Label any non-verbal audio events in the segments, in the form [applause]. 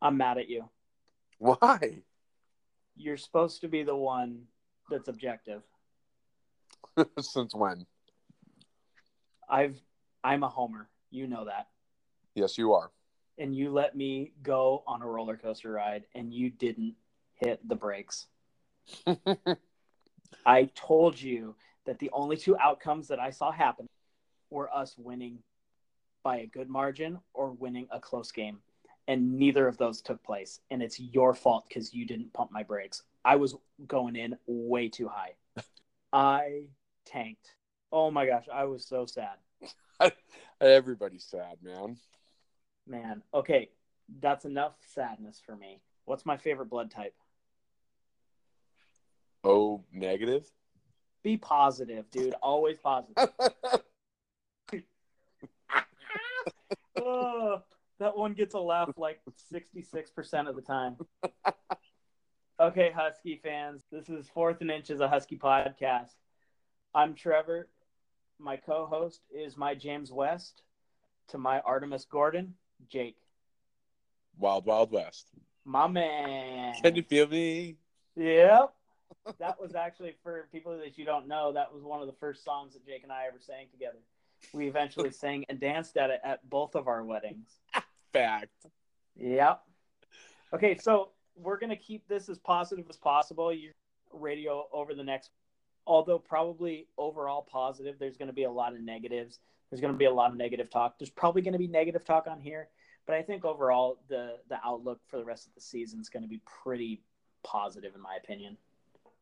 I'm mad at you. Why? You're supposed to be the one that's objective. [laughs] Since when? I've I'm a homer. You know that. Yes, you are. And you let me go on a roller coaster ride and you didn't hit the brakes. [laughs] I told you that the only two outcomes that I saw happen were us winning by a good margin or winning a close game. And neither of those took place. And it's your fault because you didn't pump my brakes. I was going in way too high. [laughs] I tanked. Oh my gosh, I was so sad. [laughs] Everybody's sad, man. Man, okay, that's enough sadness for me. What's my favorite blood type? Oh, negative? Be positive, dude. Always positive. [laughs] oh, that one gets a laugh like 66% of the time. [laughs] Okay, Husky fans, this is Fourth and Inches, a Husky podcast. I'm Trevor. My co host is my James West. To my Artemus Gordon, Jake. Wild Wild West. My man. Can you feel me? Yep. That was actually for people that you don't know, that was one of the first songs that Jake and I ever sang together. We eventually sang and danced at it at both of our weddings. [laughs] Fact. Yep. Okay, so we're gonna keep this as positive as possible. Your radio over the next, although probably overall positive. There's gonna be a lot of negatives. There's gonna be a lot of negative talk. There's probably gonna be negative talk on here, but I think overall the the outlook for the rest of the season is gonna be pretty positive in my opinion.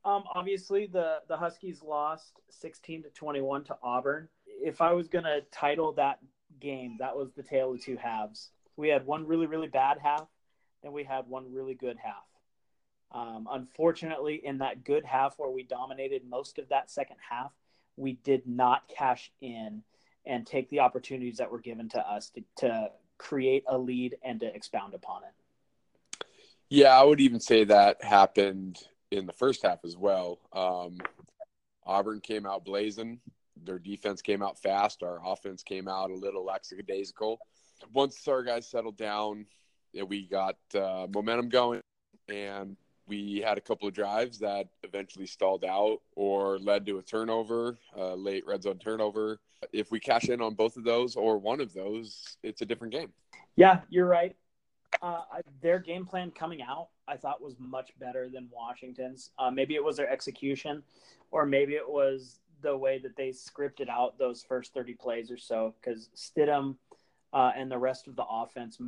Um, obviously the the Huskies lost 16 to 21 to Auburn. If I was gonna title that game, that was the tale of two halves. We had one really really bad half, and we had one really good half. Um, unfortunately, in that good half where we dominated most of that second half, we did not cash in and take the opportunities that were given to us to, to create a lead and to expound upon it. Yeah, I would even say that happened in the first half as well. Um, Auburn came out blazing. Their defense came out fast. Our offense came out a little lackadaisical. Once our guys settled down, we got uh, momentum going, and we had a couple of drives that eventually stalled out or led to a turnover, late red zone turnover. If we cash in on both of those or one of those, it's a different game. Yeah, you're right. Uh, their game plan coming out, I thought was much better than Washington's. Uh, maybe it was their execution, or maybe it was the way that they scripted out those first 30 plays or so. Because Stidham uh, and the rest of the offense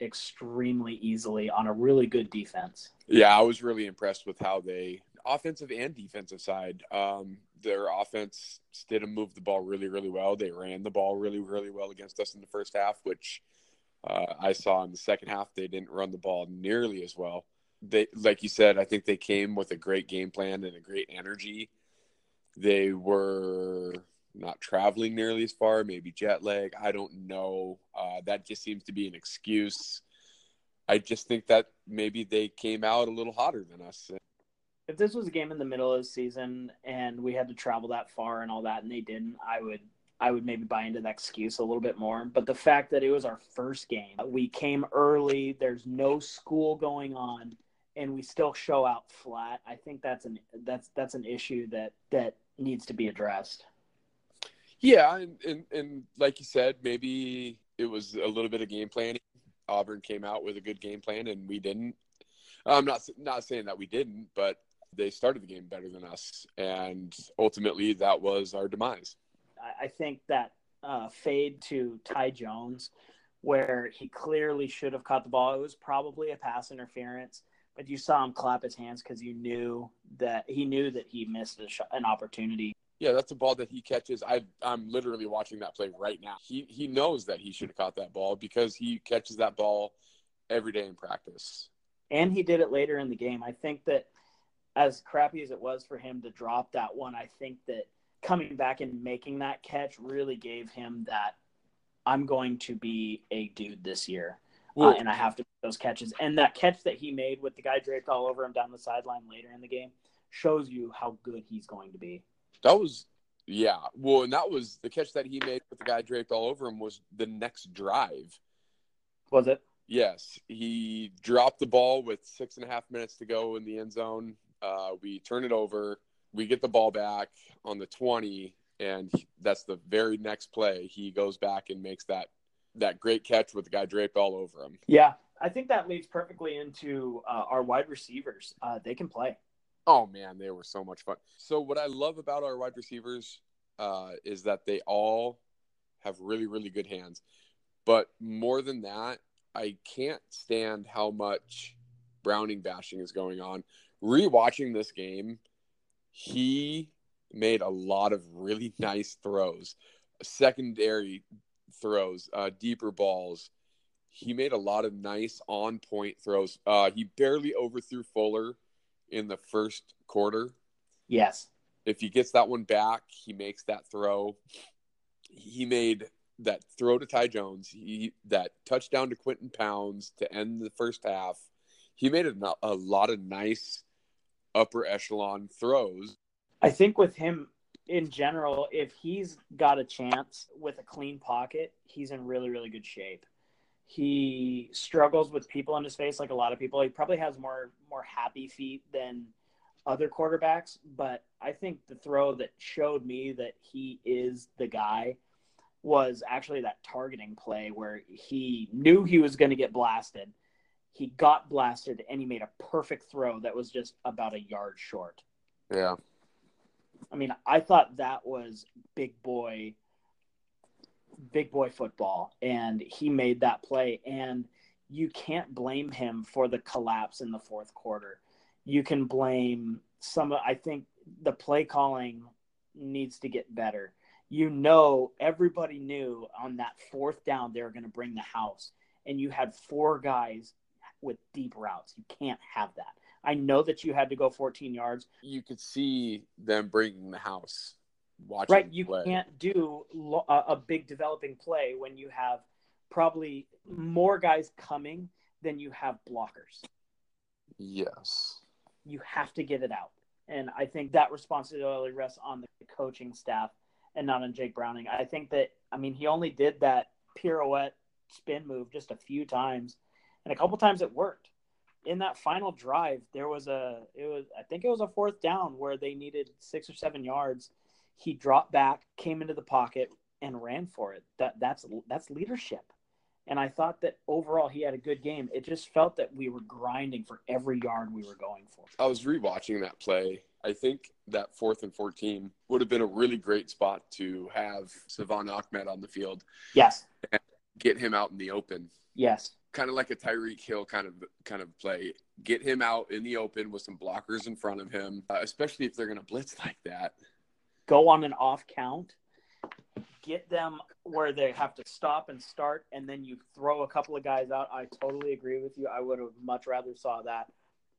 extremely easily on a really good defense. Yeah, I was really impressed with how they offensive and defensive side. Um, their offense didn't move the ball really, really well. They ran the ball really, really well against us in the first half, which uh, I saw in the second half. They didn't run the ball nearly as well. They, like you said, I think they came with a great game plan and a great energy. They were not traveling nearly as far, maybe jet lag. I don't know. Uh, that just seems to be an excuse. I just think that maybe they came out a little hotter than us. If this was a game in the middle of the season and we had to travel that far and all that, and they didn't, I would I would maybe buy into that excuse a little bit more. But the fact that it was our first game, we came early, there's no school going on, and we still show out flat. I think that's an that's that's an issue that that needs to be addressed. Yeah, and, and and like you said, maybe it was a little bit of game planning. Auburn came out with a good game plan, and we didn't. I'm not not saying that we didn't, but they started the game better than us, and ultimately that was our demise. I think that uh, fade to Ty Jones, where he clearly should have caught the ball, it was probably a pass interference, but you saw him clap his hands because you knew that he knew that he missed an opportunity yeah, that's a ball that he catches. I I'm literally watching that play right now. He he knows that he should have caught that ball because he catches that ball every day in practice. And he did it later in the game. I think that as crappy as it was for him to drop that one, I think that coming back and making that catch really gave him that I'm going to be a dude this year. Uh, and I have to make those catches. And that catch that he made with the guy draped all over him down the sideline later in the game shows you how good he's going to be. That was yeah. Well, and that was the catch that he made with the guy draped all over him was the next drive. Was it? Yes, he dropped the ball with six and a half minutes to go in the end zone. Uh, we turn it over. We get the ball back on the 20, and that's the very next play. He goes back and makes that that great catch with the guy draped all over him. Yeah, I think that leads perfectly into uh, our wide receivers. Uh, they can play. Oh man, they were so much fun. So what I love about our wide receivers uh, is that they all have really, really good hands. But more than that, I can't stand how much Browning bashing is going on. Rewatching this game, he made a lot of really [laughs] nice throws, secondary throws, uh, deeper balls. He made a lot of nice on point throws. Uh, he barely overthrew Fuller in the first quarter. Yes. If he gets that one back, he makes that throw. He made that throw to Ty Jones, he that touchdown to Quinton Pounds to end the first half. He made a, a lot of nice upper echelon throws. I think with him in general, if he's got a chance with a clean pocket, he's in really, really good shape. He struggles with people in his face like a lot of people. He probably has more more happy feet than other quarterbacks, but I think the throw that showed me that he is the guy was actually that targeting play where he knew he was going to get blasted. He got blasted and he made a perfect throw that was just about a yard short. Yeah. I mean, I thought that was big boy big boy football and he made that play and you can't blame him for the collapse in the fourth quarter. You can blame some I think the play calling needs to get better. You know everybody knew on that fourth down they were going to bring the house and you had four guys with deep routes. You can't have that. I know that you had to go 14 yards. You could see them bringing the house watching right you play. can't do a big developing play when you have probably more guys coming than you have blockers yes you have to get it out and i think that responsibility rests on the coaching staff and not on Jake Browning. I think that I mean he only did that pirouette spin move just a few times, and a couple times it worked. In that final drive, there was a it was I think it was a fourth down where they needed six or seven yards. He dropped back, came into the pocket, and ran for it. That that's that's leadership. And I thought that overall he had a good game. It just felt that we were grinding for every yard we were going for. I was rewatching that play I think that fourth and 14 would have been a really great spot to have Salvon Ahmed on the field. Yes. And get him out in the open. Yes. Kind of like a Tyreek Hill kind of kind of play. Get him out in the open with some blockers in front of him, uh, especially if they're going to blitz like that. Go on an off count. Get them where they have to stop and start, and then you throw a couple of guys out. I totally agree with you. I would have much rather saw that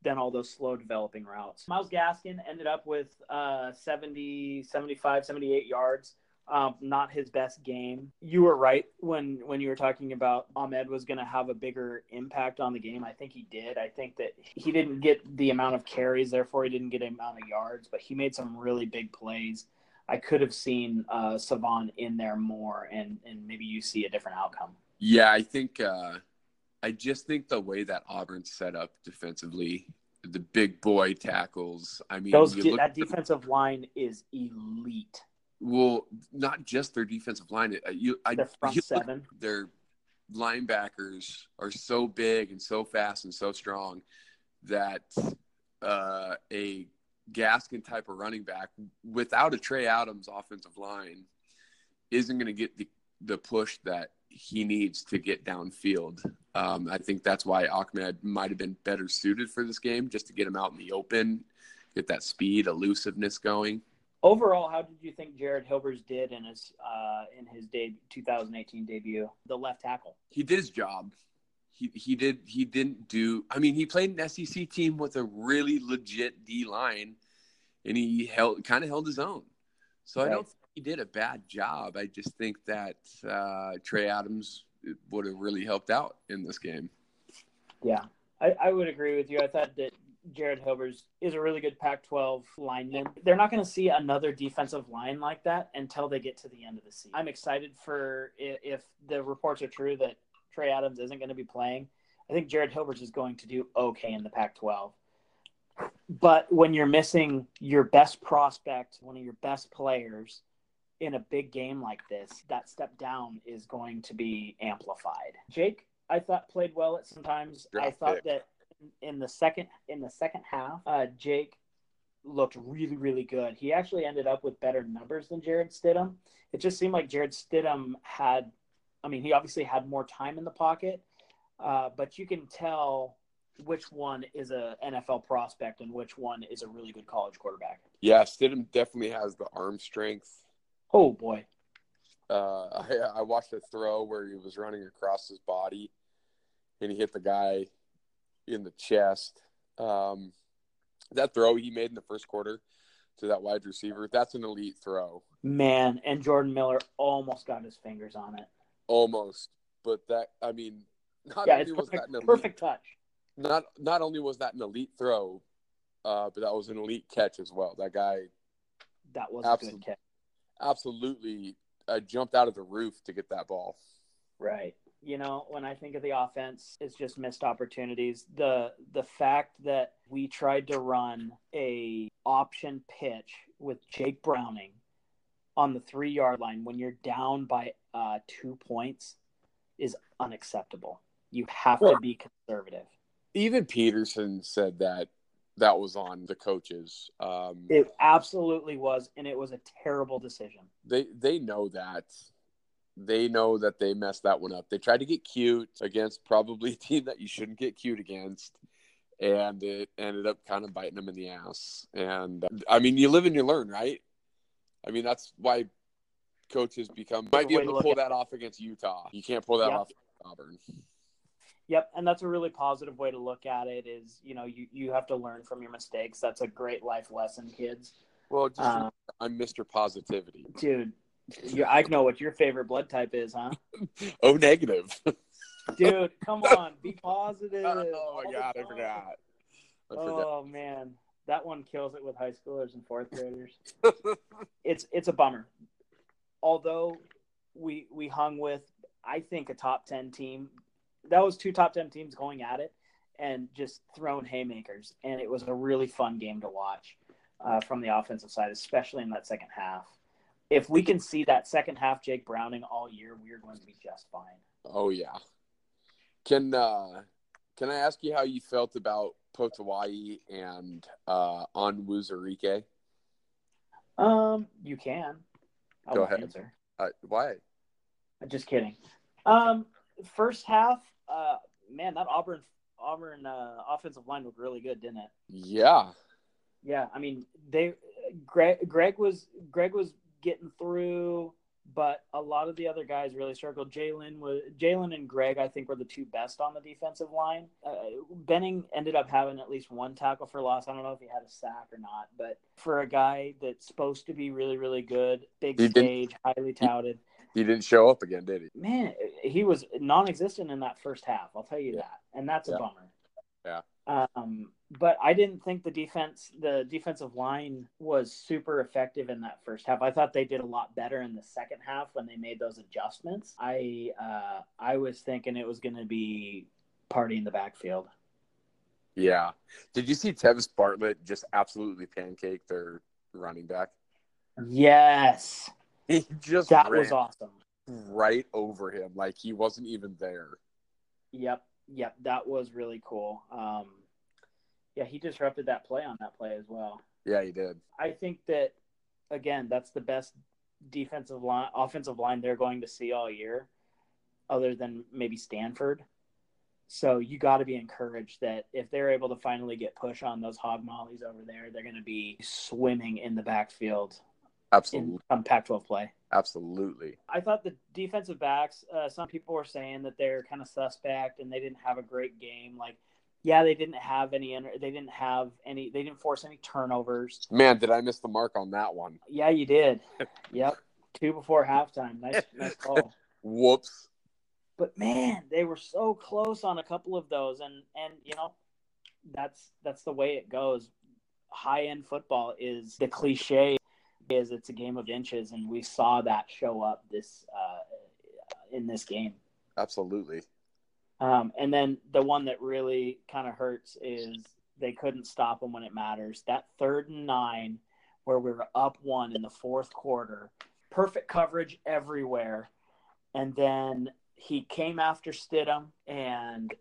than all those slow developing routes. Myles Gaskin ended up with uh, 70, 75, 78 yards. Um, not his best game. You were right when when you were talking about Ahmed was going to have a bigger impact on the game. I think he did. I think that he didn't get the amount of carries, therefore he didn't get the amount of yards, but he made some really big plays. I could have seen uh, Salvon in there more, and and maybe you see a different outcome. Yeah, I think uh, I just think the way that Auburn's set up defensively, the big boy tackles. I mean, those that defensive line is elite. Well, not just their defensive line. Uh, you, I, their front seven. Their linebackers are so big and so fast and so strong that uh, a Gaskin type of running back without a Trey Adams offensive line isn't going to get the, the push that he needs to get downfield. Um, I think that's why Ahmed might have been better suited for this game, just to get him out in the open, get that speed, elusiveness going. Overall, how did you think Jared Hilbers did in his uh, in his de- 2018 debut, the left tackle? He did his job. He he did he didn't do. I mean, he played an SEC team with a really legit D line, and he held kind of held his own. So right. I don't think he did a bad job. I just think that uh, Trey Adams would have really helped out in this game. Yeah, I, I would agree with you. I thought that Jared Hilbers is a really good Pac 12 lineman. They're not going to see another defensive line like that until they get to the end of the season. I'm excited for if the reports are true that Trey Adams isn't going to be playing. I think Jared Hilbers is going to do okay in the Pac 12. But when you're missing your best prospect, one of your best players in a big game like this, that step down is going to be amplified. Jake, I thought played well at sometimes. Draft I thought pick. that in the second in the second half, uh, Jake looked really really good. He actually ended up with better numbers than Jarrett Stidham. It just seemed like Jarrett Stidham had, I mean, he obviously had more time in the pocket, uh, but you can tell which one is a NFL prospect and which one is a really good college quarterback. Yeah, Stidham definitely has the arm strength. Oh boy, Uh, [laughs] I, I watched a throw where he was running across his body, and he hit the guy in the chest. Um, that throw he made in the first quarter to that wide receiver, that's an elite throw, man! And Jordan Miller almost got his fingers on it. Almost. But that, I mean, not Yeah, only was that perfect, an elite, perfect touch. not not only was that an elite throw, uh, but that was an elite catch as well. That guy That was a Absolutely. good catch. absolutely uh, jumped out of the roof to get that ball. Right. You know, when I think of the offense, it's just missed opportunities. The the fact that we tried to run a option pitch with Jake Browning on the three yard line when you're down by uh, two points is unacceptable. You have to be conservative. Even Petersen said that that was on the coaches. Um, It absolutely was, and it was a terrible decision. they they know that. They know that they messed that one up. They tried to get cute against probably [laughs] a team that you shouldn't get cute against, and it ended up kind of biting them in the ass. And uh, I mean, you live and you learn, right? I mean, that's why coaches become might be able to to pull that off against Utah. You can't pull that Yeah. off Auburn. Yep, and that's a really positive way to look at it. Is you know you you have to learn from your mistakes. That's a great life lesson, kids. Well, just Um, I'm Mr. Positivity. Dude, you, I know what your favorite blood type is, huh? [laughs] Oh, negative. [laughs] Dude, come on, be positive. [laughs] oh my god, I forgot. I forgot. Oh man, that one kills it with high schoolers and fourth graders. it's it's a bummer. Although we we hung with, I think a top ten team. That was two top ten teams going at it and just throwing haymakers, and it was a really fun game to watch uh, from the offensive side, especially in that second half. If we can see that second half Jake Browning all year, we're going to be just fine. Oh yeah. Can uh can I ask you how you felt about Potoa'e and uh on Onwuzurike? Um, you can. I Go ahead. Answer. Uh, why? Just kidding. Um, first half, uh, man, that Auburn Auburn uh, offensive line looked really good, didn't it? Yeah. Yeah, I mean, they Greg Greg was Greg was getting through, but a lot of the other guys really struggled. Jalen was Jalen and Greg, I think, were the two best on the defensive line. Uh, Benning ended up having at least one tackle for loss. I don't know if he had a sack or not, but for a guy that's supposed to be really, really good, big He stage, highly touted. He didn't show up again, did he? man, he was non-existent in that first half. I'll tell you Yeah. that, and that's a Yeah. bummer. Yeah. Um, but I didn't think the defense, the defensive line, was super effective in that first half. I thought they did a lot better in the second half when they made those adjustments. I uh, I was thinking it was going to be party in the backfield. Yeah. Did you see Tevis Bartlett just absolutely pancake their running back? Yes, He just that was awesome. right over him like he wasn't even there. Yep, yep, that was really cool. Um, yeah, he disrupted that play on that play as well. Yeah, he did. I think that again, that's the best defensive line, offensive line they're going to see all year, other than maybe Stanford. So you got to be encouraged that if they're able to finally get push on those hog mollies over there, they're going to be swimming in the backfield Absolutely. um, Pac-12 play. Absolutely. I thought the defensive backs. Uh, some people were saying that they're kind of suspect and they didn't have a great game. Like, yeah, they didn't have any. They didn't have any. They didn't force any turnovers. Man, did I miss the mark on that one? Yeah, you did. yep, two before halftime. Nice, nice [laughs] call. Whoops. But man, they were so close on a couple of those, and and you know, that's that's the way it goes. High end football is the cliche is it's a game of inches, and we saw that show up this uh, in this game. Absolutely. Um, and then the one that really kind of hurts is they couldn't stop him when it matters. That third and nine, where we were up one in the fourth quarter, perfect coverage everywhere. And then he came after Stidham and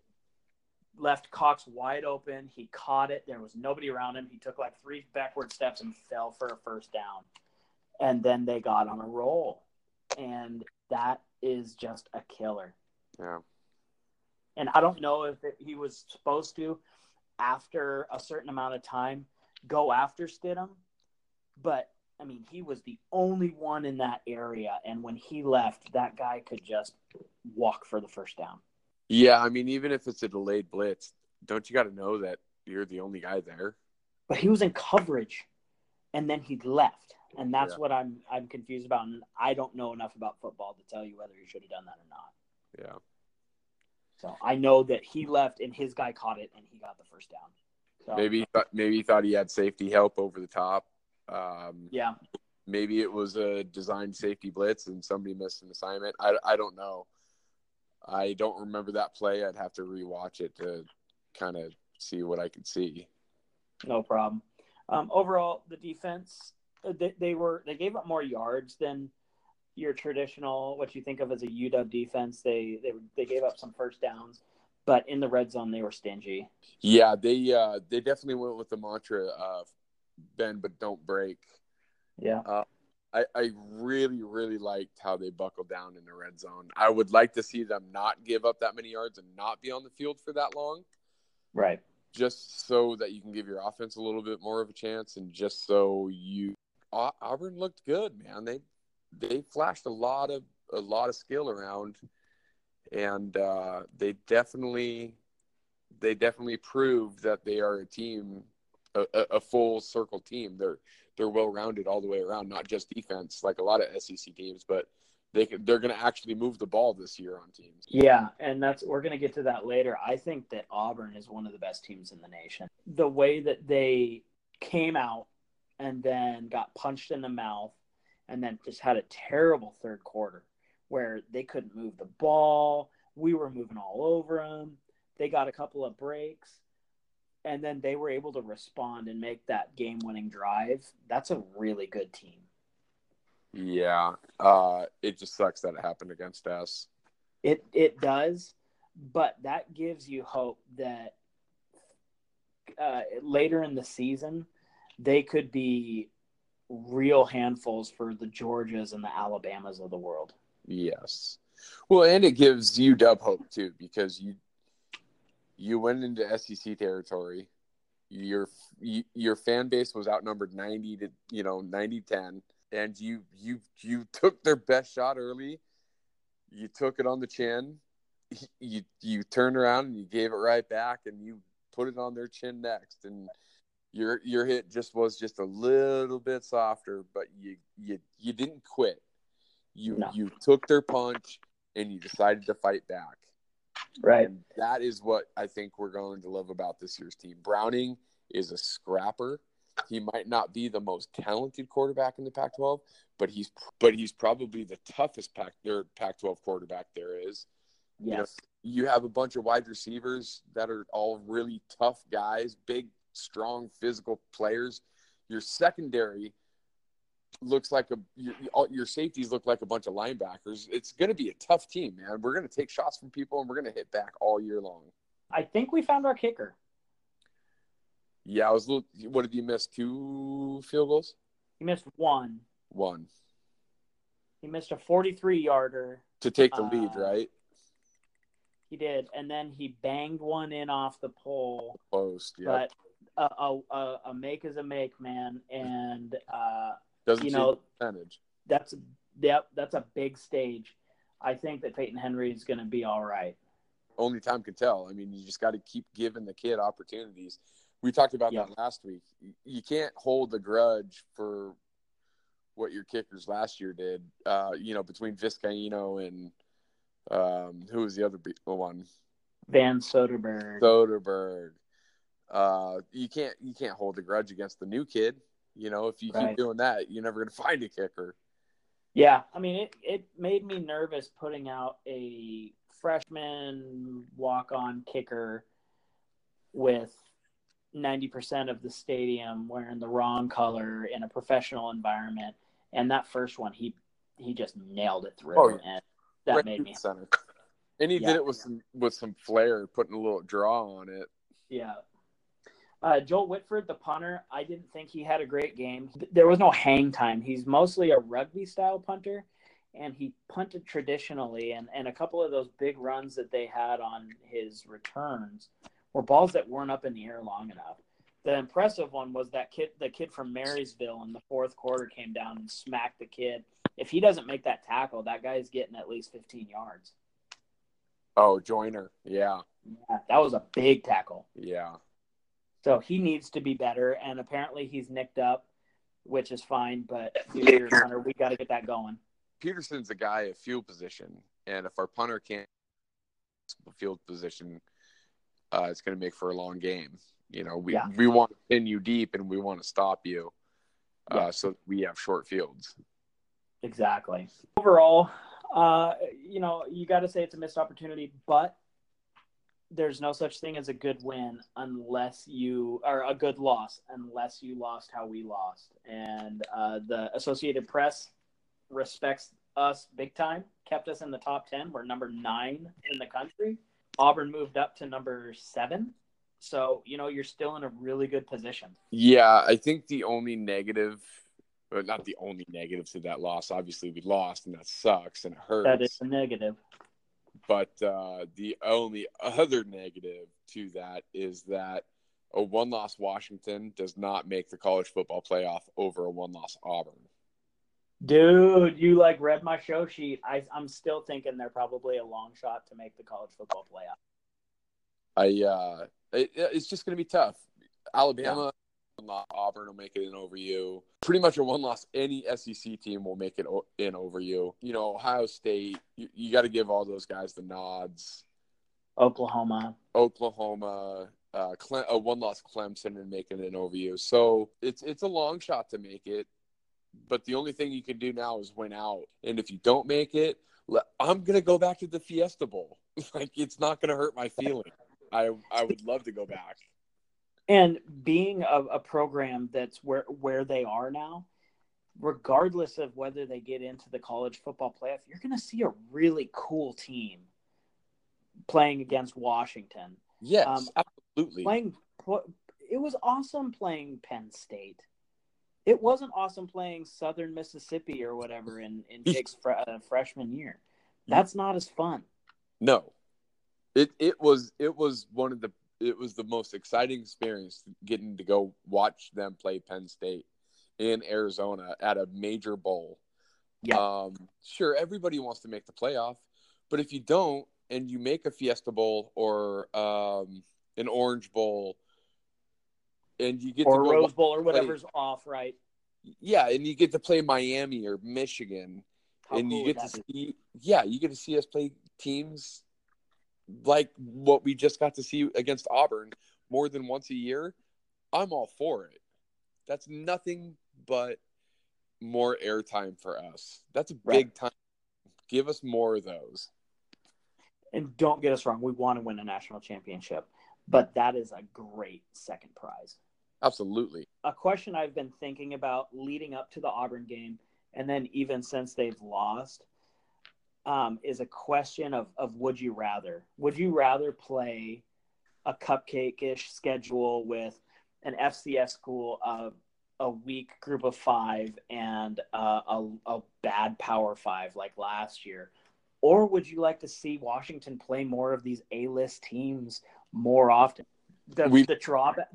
left Cox wide open. He caught it. There was nobody around him. He took like three backward steps and fell for a first down. And then they got on a roll. And that is just a killer. Yeah. And I don't know if it, he was supposed to, after a certain amount of time, go after Stidham. But I mean, he was the only one in that area. And when he left, that guy could just walk for the first down. Yeah, I mean, even if it's a delayed blitz, don't you got to know that you're the only guy there? But he was in coverage, and then he left, and that's Yeah. what I'm I'm confused about. And I don't know enough about football to tell you whether he should have done that or not. Yeah. So I know that he left, and his guy caught it, and he got the first down. So Maybe he thought, maybe he thought he had safety help over the top. Um, yeah, maybe it was a designed safety blitz and somebody missed an assignment. I, I don't know. I don't remember that play. I'd have to rewatch it to kind of see what I could see. no problem. Um, overall, the defense uh, they, they were they gave up more yards than your traditional what you think of as a UW defense. They they they gave up some first downs, but in the red zone they were stingy. Yeah, they uh, they definitely went with the mantra of bend but don't break. Yeah, I, I really, really liked how they buckled down in the red zone. I would like to see them not give up that many yards and not be on the field for that long, right. just so that you can give your offense a little bit more of a chance, and just so you. Auburn looked good, man. They they flashed a lot of a lot of skill around, and uh, they definitely they definitely proved that they are a team, a, a, full circle team. They're they're well rounded all the way around, not just defense like a lot of SEC teams, but they can, they're going to actually move the ball this year on teams. Yeah, and that's we're going to get to that later. I think that Auburn is one of the best teams in the nation. The way that they came out and then got punched in the mouth and then just had a terrible third quarter where they couldn't move the ball. We were moving all over them. They got a couple of breaks and then they were able to respond and make that game-winning drive. That's a really good team. Yeah, uh, it just sucks that it happened against us. It it does, but that gives you hope that uh, later in the season they could be real handfuls for the Georgias and the Alabamas of the world. Yes. Well, and it gives you dub hope too because you you went into SEC territory. Your you, your fan base was outnumbered 90 to, you know, 90-10 and you you you took their best shot early. You took it on the chin. You you turned around and you gave it right back and you put it on their chin next and your your hit just was just a little bit softer, but you you you didn't quit. You No. you took their punch and you decided to fight back. Right. And that is what I think we're going to love about this year's team. Browning is a scrapper. He might not be the most talented quarterback in the Pac-12, but he's but he's probably the toughest Pac or Pac-12 quarterback there is. You know, Yes. you have a bunch of wide receivers that are all really tough guys, big, strong, physical players. Your secondary looks like a your, your safeties look like a bunch of linebackers. It's going to be a tough team, man. We're going to take shots from people and we're going to hit back all year long. I think we found our kicker. Yeah, I was. a little- What did you miss? Two field goals? He missed one. One He missed a 43 yarder. to take the lead, Uh, right? He did, and then he banged one in off the pole. Post. Yeah. But a, a, a, a make is a make, man, and uh, Doesn't you know percentage. that's yep, that's a big stage. I think that Peyton Henry is going to be all right. only time can tell. I mean, you just got to keep giving the kid opportunities. We talked about that last week. You can't hold the grudge for what your kickers last year did. Uh, you know, between Vizcaino and um, who was the other one? Van Soderberg. Soderberg. Uh, you can't you can't hold a grudge against the new kid. You know, if you Right. keep doing that, you're never going [laughs] to find a kicker. Yeah, I mean it. It made me nervous putting out a freshman walk on kicker with 90% of the stadium wearing the wrong color in a professional environment. And that first one, he he just nailed it through. Oh, yeah. And that Right made me center. And he Yeah. did it with some with some flair, putting a little draw on it. Yeah. Uh, Joel Whitford, the punter, I didn't think he had a great game. There was no hang time. He's mostly a rugby style punter, and he punted traditionally. And, and a couple of those big runs that they had on his returns were balls that weren't up in the air long enough. The impressive one was that kid, the kid from Marysville in the fourth quarter came down and smacked the kid. If he doesn't make that tackle, that guy's getting at least 15 yards. Oh, Joyner. Yeah. Yeah, that was a big tackle. Yeah. So he needs to be better, and apparently he's nicked up, which is fine. But punter, we got to get that going. Petersen's a guy at field position, and if our punter can't field position, uh, it's going to make for a long game. You know, we Yeah. we want to pin you deep, and we want to stop you, uh, Yeah. so we have short fields. Exactly. Overall, uh, you know, you got to say it's a missed opportunity, but there's no such thing as a good win unless you or a good loss unless you lost how we lost. And uh, the Associated Press respects us big time. Kept us in the top ten. We're number nine in the country. Auburn moved up to number seven. So you know you're still in a really good position. Yeah, I think the only negative, or not the only negative to that loss. Obviously, we lost, and that sucks and it hurts. That is a negative. But uh, the only other negative to that is that a one loss Washington does not make the college football playoff over a one loss Auburn. Dude, you like read my show sheet. I, I'm still thinking they're probably a long shot to make the college football playoff. I uh, it, it's just going to be tough. Alabama, Auburn will make it in over you. Pretty much a one loss. Any SEC team will make it o- in over you. You know, Ohio State. You, you got to give all those guys the nods. Oklahoma. Oklahoma, uh, Cle- a one loss Clemson and making it over you. So it's it's a long shot to make it, but the only thing you can do now is win out. And if you don't make it, I'm gonna go back to the Fiesta Bowl. [laughs] like it's not gonna hurt my feeling. I I would love to go back. And being a, a program that's where where they are now, regardless of whether they get into the college football playoff, you're going to see a really cool team playing against Washington. Yes, Um, absolutely. Playing, it was awesome playing Penn State. It wasn't awesome playing Southern Mississippi or whatever in in [laughs] Jake's fre- uh, freshman year. That's not as fun. No, it it was it was one of the it was the most exciting experience getting to go watch them play Penn State in Arizona at a major bowl. Yeah. Um, sure, everybody wants to make the playoff, but if you don't and you make a Fiesta Bowl or um, an Orange Bowl, and you get or to go Rose Bowl or whatever's off, right? yeah, and you get to play Miami or Michigan, How and cool you get to that be? see yeah you get to see us play teams like what we just got to see against auburn more than once a year i'm all for it. That's nothing but more airtime for us. That's a Right. big time. Give us more of those. And don't get us wrong, we want to win a national championship, but that is a great second prize. absolutely. A question I've been thinking about leading up to the Auburn game, and then even since they've lost, um, is a question of, of would you rather? Would you rather play a cupcake ish schedule with an FCS school, uh, a weak group of five, and uh, a, a bad power five like last year? Or would you like to see Washington play more of these A list teams more often? The, We- the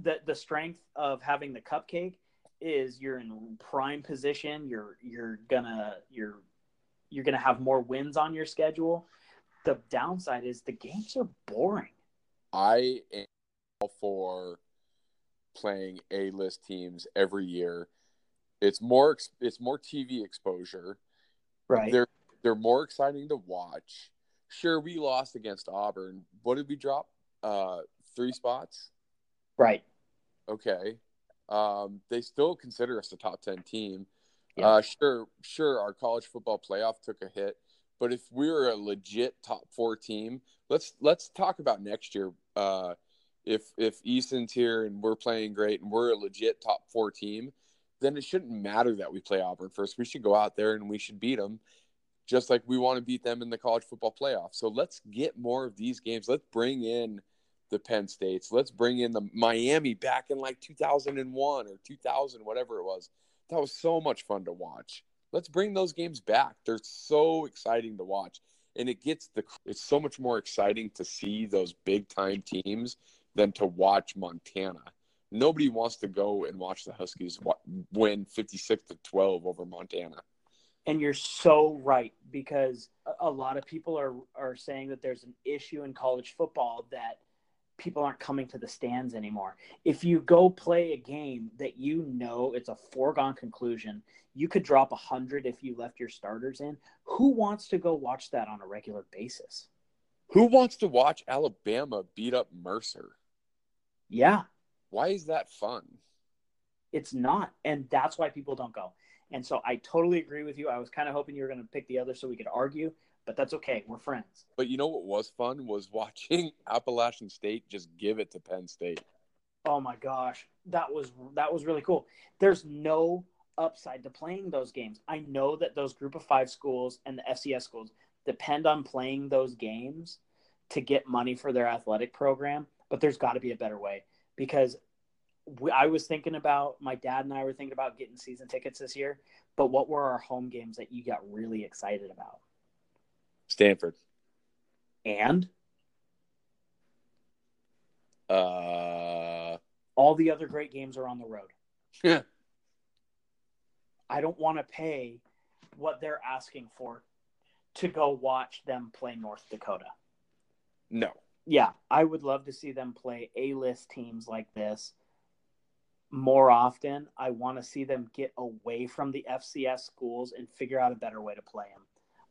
the, the strength of having the cupcake is you're in prime position. You're you're gonna you're you're gonna have more wins on your schedule. The downside is the games are boring. i am all for playing a list teams every year it's more it's more tv exposure Right. They're they're more exciting to watch. Sure, we lost against Auburn. What did we drop? Uh, three spots. right. Okay. Um, they still consider us a top ten team. Yeah. Uh, sure, sure. Our college football playoff took a hit, But if we're a legit top four team, let's let's talk about next year. Uh, if if Eason's here and we're playing great and we're a legit top four team, then it shouldn't matter that we play Auburn first. We should go out there and we should beat them, just like we want to beat them in the college football playoff. So let's get more of these games. Let's bring in the Penn States. Let's bring in the Miami back in like 2001 or 2000, whatever it was. That was so much fun to watch. Let's bring those games back. They're so exciting to watch. And it gets the it's so much more exciting to see those big time teams than to watch Montana. Nobody wants to go and watch the Huskies win 56 to 12 over Montana. And you're so right because a lot of people are are saying that there's an issue in college football that people aren't coming to the stands anymore. If you go play a game that you know it's a foregone conclusion, you could drop a hundred if you left your starters in. Who wants to go watch that on a regular basis? Who wants to watch Alabama beat up Mercer? Yeah. Why is that fun? It's not. And that's why people don't go. And so I totally agree with you. I was kind of hoping you were going to pick the other so we could argue, but that's okay. We're friends. But you know what was fun was watching [laughs] Appalachian State just give it to Penn State. Oh my gosh, that was that was really cool. There's no upside to playing those games. I know that those group of 5 schools and the FCS schools depend on playing those games to get money for their athletic program, but there's got to be a better way because we, I was thinking about my dad and I were thinking about getting season tickets this year, but what were our home games that you got really excited about? Stanford. And uh all the other great games are on the road. Yeah. I don't want to pay what they're asking for to go watch them play North Dakota. No. Yeah, I would love to see them play A-list teams like this more often. I want to see them get away from the FCS schools and figure out a better way to play them.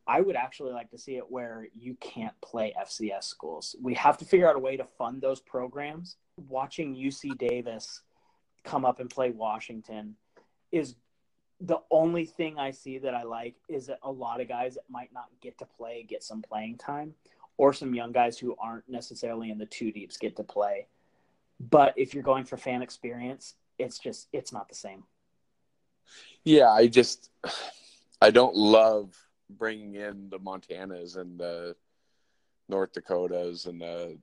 I would actually like to see it where you can't play FCS schools. We have to figure out a way to fund those programs. Watching UC Davis come up and play Washington is the only thing I see that I like is that a lot of guys that might not get to play get some playing time, or some young guys who aren't necessarily in the two deeps get to play. But if you're going for fan experience, it's just it's not the same. Yeah, I just I don't love bringing in the Montanas and the North Dakotas and the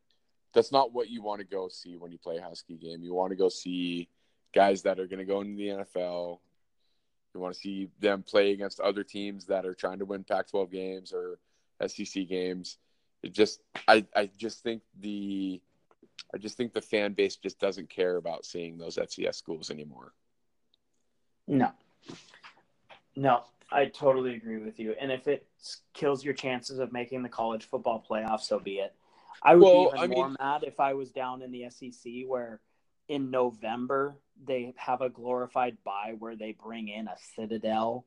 that's not what you want to go see when you play a Husky game. You want to go see guys that are going to go into the NFL. You want to see them play against other teams that are trying to win Pac-12 games or SEC games. It just I I just think the I just think the fan base just doesn't care about seeing those FCS schools anymore. No. No, I totally agree with you. And if it kills your chances of making the college football playoff, so be it. I would well, be even I more mean, mad if I was down in the SEC where in November they have a glorified buy where they bring in a Citadel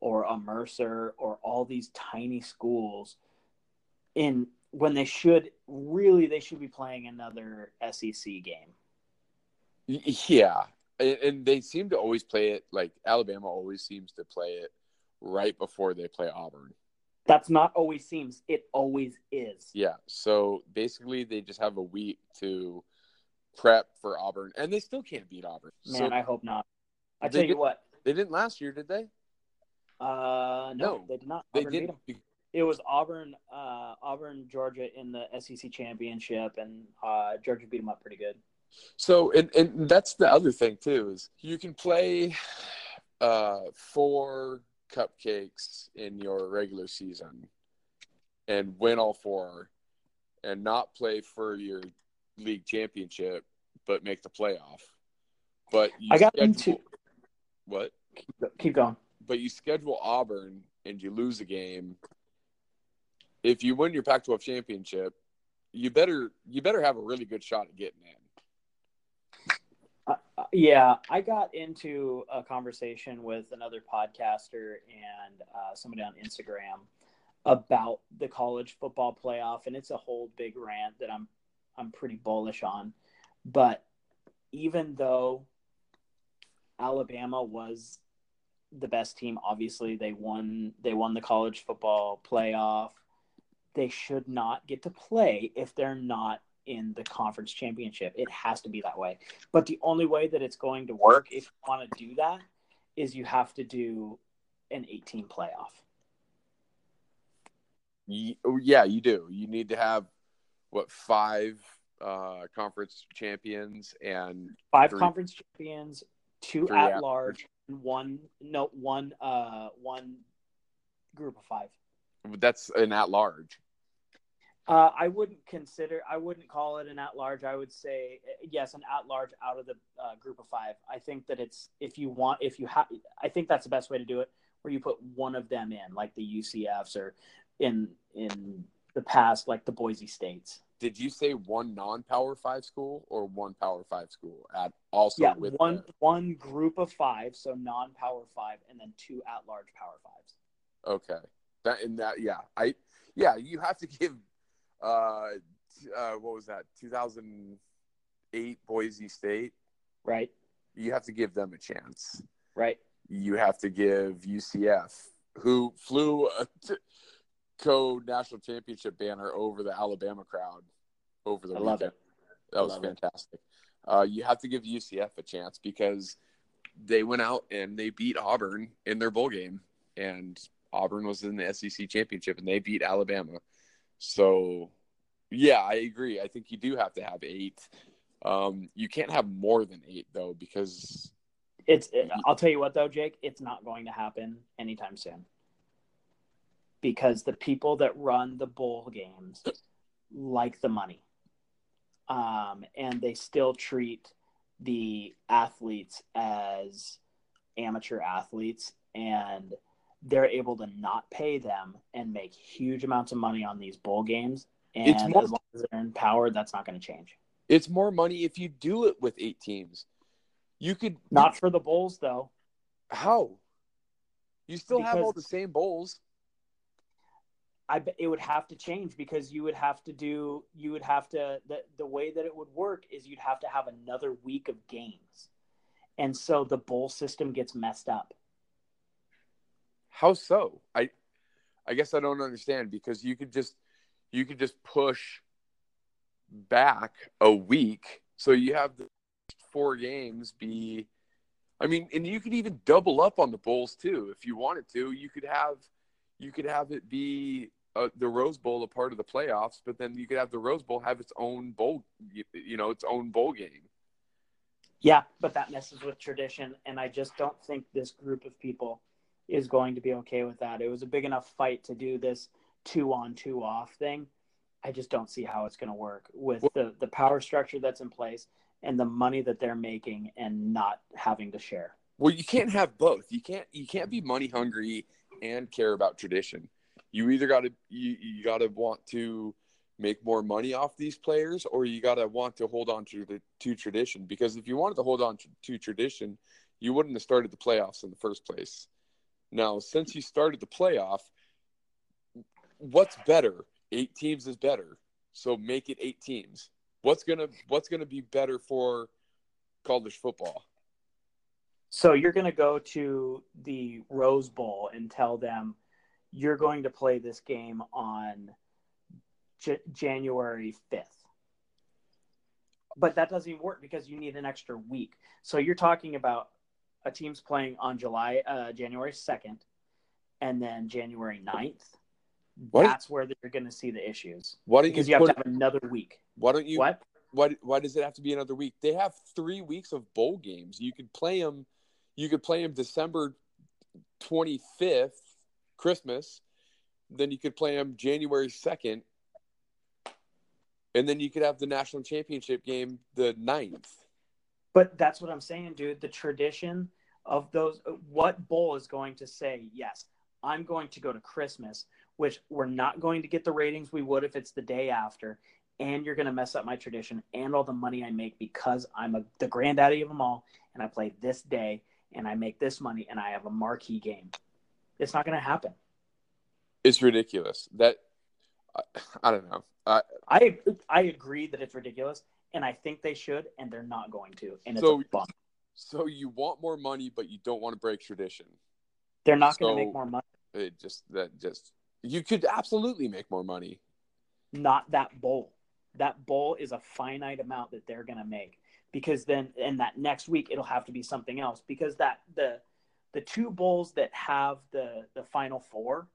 or a Mercer or all these tiny schools in when they should really they should be playing another SEC game. Yeah, and they seem to always play it like Alabama always seems to play it right before they play Auburn. That's not always seems. It always is. Yeah. So basically, they just have a week to prep for Auburn, and they still can't beat Auburn. Man, so, I hope not. I tell you did, what, they didn't last year, did they? Uh, no, no they did not. They did. It was Auburn, uh, Auburn, Georgia in the SEC championship, and uh, Georgia beat them up pretty good. So, and and that's the other thing too is you can play uh, four cupcakes in your regular season and win all four, and not play for your league championship, but make the playoff. But I got schedule, into what? Keep going. But you schedule Auburn and you lose a game if you win your Pac-12 championship, you better you better have a really good shot at getting in. Yeah, I got into a conversation with another podcaster and uh, somebody on Instagram about the college football playoff, and it's a whole big rant that I'm I'm pretty bullish on. But even though Alabama was the best team. Obviously, they won. They won the college football playoff. They should not get to play if they're not in the conference championship. It has to be that way. But the only way that it's going to work, if you want to do that, is you have to do an 18 playoff. Oh, yeah, you do. You need to have what five uh, conference champions and five three, conference champions, two at, at large, and one no one uh one group of five. That's an at large. Uh, I wouldn't consider. I wouldn't call it an at large. I would say yes, an at large out of the uh, group of five. I think that it's if you want, if you have, I think that's the best way to do it. Where you put one of them in, like the UCFs or in in the past, like the Boise States. Did you say one non-power five school or one power five school at also? Yeah, one the... one group of five, so non-power five, and then two at-large power fives. Okay, that and that, yeah, I yeah, you have to [laughs] give. Uh, uh, what was that? 2008 Boise State. Right. You have to give them a chance. Right. You have to give UCF, who flew. Uh, co national championship banner over the Alabama crowd over the I weekend. Love it. That was fantastic. Uh, you have to give UCF a chance because they went out and they beat Auburn in their bowl game, and Auburn was in the SEC championship and they beat Alabama. So, yeah, I agree. I think you do have to have eight. Um, you can't have more than eight though because it's. I'll tell you what though, Jake, it's not going to happen anytime soon because the people that run the bowl games like the money. Um, and they still treat the athletes as amateur athletes and they're able to not pay them and make huge amounts of money on these bowl games. And it's more, as long as they're in power, that's not going to change. It's more money if you do it with eight teams. You could not for the bowls though. How? You still because, have all the same bowls. I it would have to change because you would have to do you would have to the the way that it would work is you'd have to have another week of games. And so the bowl system gets messed up. How so? I I guess I don't understand because you could just you could just push back a week so you have the four games be I mean and you could even double up on the bowls too if you wanted to. You could have you could have it be uh, the Rose Bowl a part of the playoffs, but then you could have the Rose Bowl have its own bowl, you, you know, its own bowl game. Yeah, but that messes with tradition, and I just don't think this group of people is going to be okay with that. It was a big enough fight to do this two on two off thing. I just don't see how it's going to work with the the power structure that's in place and the money that they're making and not having to share. Well, you can't have both. You can't you can't be money hungry and care about tradition you either got to you, you got to want to make more money off these players or you got to want to hold on to the to tradition because if you wanted to hold on to, to tradition you wouldn't have started the playoffs in the first place now since you started the playoff what's better eight teams is better so make it eight teams what's gonna what's gonna be better for college football so you're gonna go to the rose bowl and tell them you're going to play this game on J- January 5th. But that doesn't even work because you need an extra week. So you're talking about a team's playing on July, uh, January 2nd, and then January 9th. What That's is, where you're going to see the issues. Why don't you, you have to have another week. Why don't you? What? Why, why does it have to be another week? They have three weeks of bowl games. You could play them. You could play them December 25th Christmas. Then you could play them January 2nd. And then you could have the national championship game the 9th. But that's what I'm saying, dude. The tradition of those, what bowl is going to say, yes, I'm going to go to Christmas, which we're not going to get the ratings we would if it's the day after. And you're going to mess up my tradition and all the money I make because I'm a, the granddaddy of them all. And I play this day and I make this money and I have a marquee game. It's not going to happen. It's ridiculous. That I, I don't know. I, I I agree that it's ridiculous, and I think they should, and they're not going to. And it's so, So you want more money, but you don't want to break tradition. They're not going to make more money. It just that just you could absolutely make more money. Not that bowl. That bowl is a finite amount that they're going to make because then and that next week it'll have to be something else because that the the two bowls that have the the final four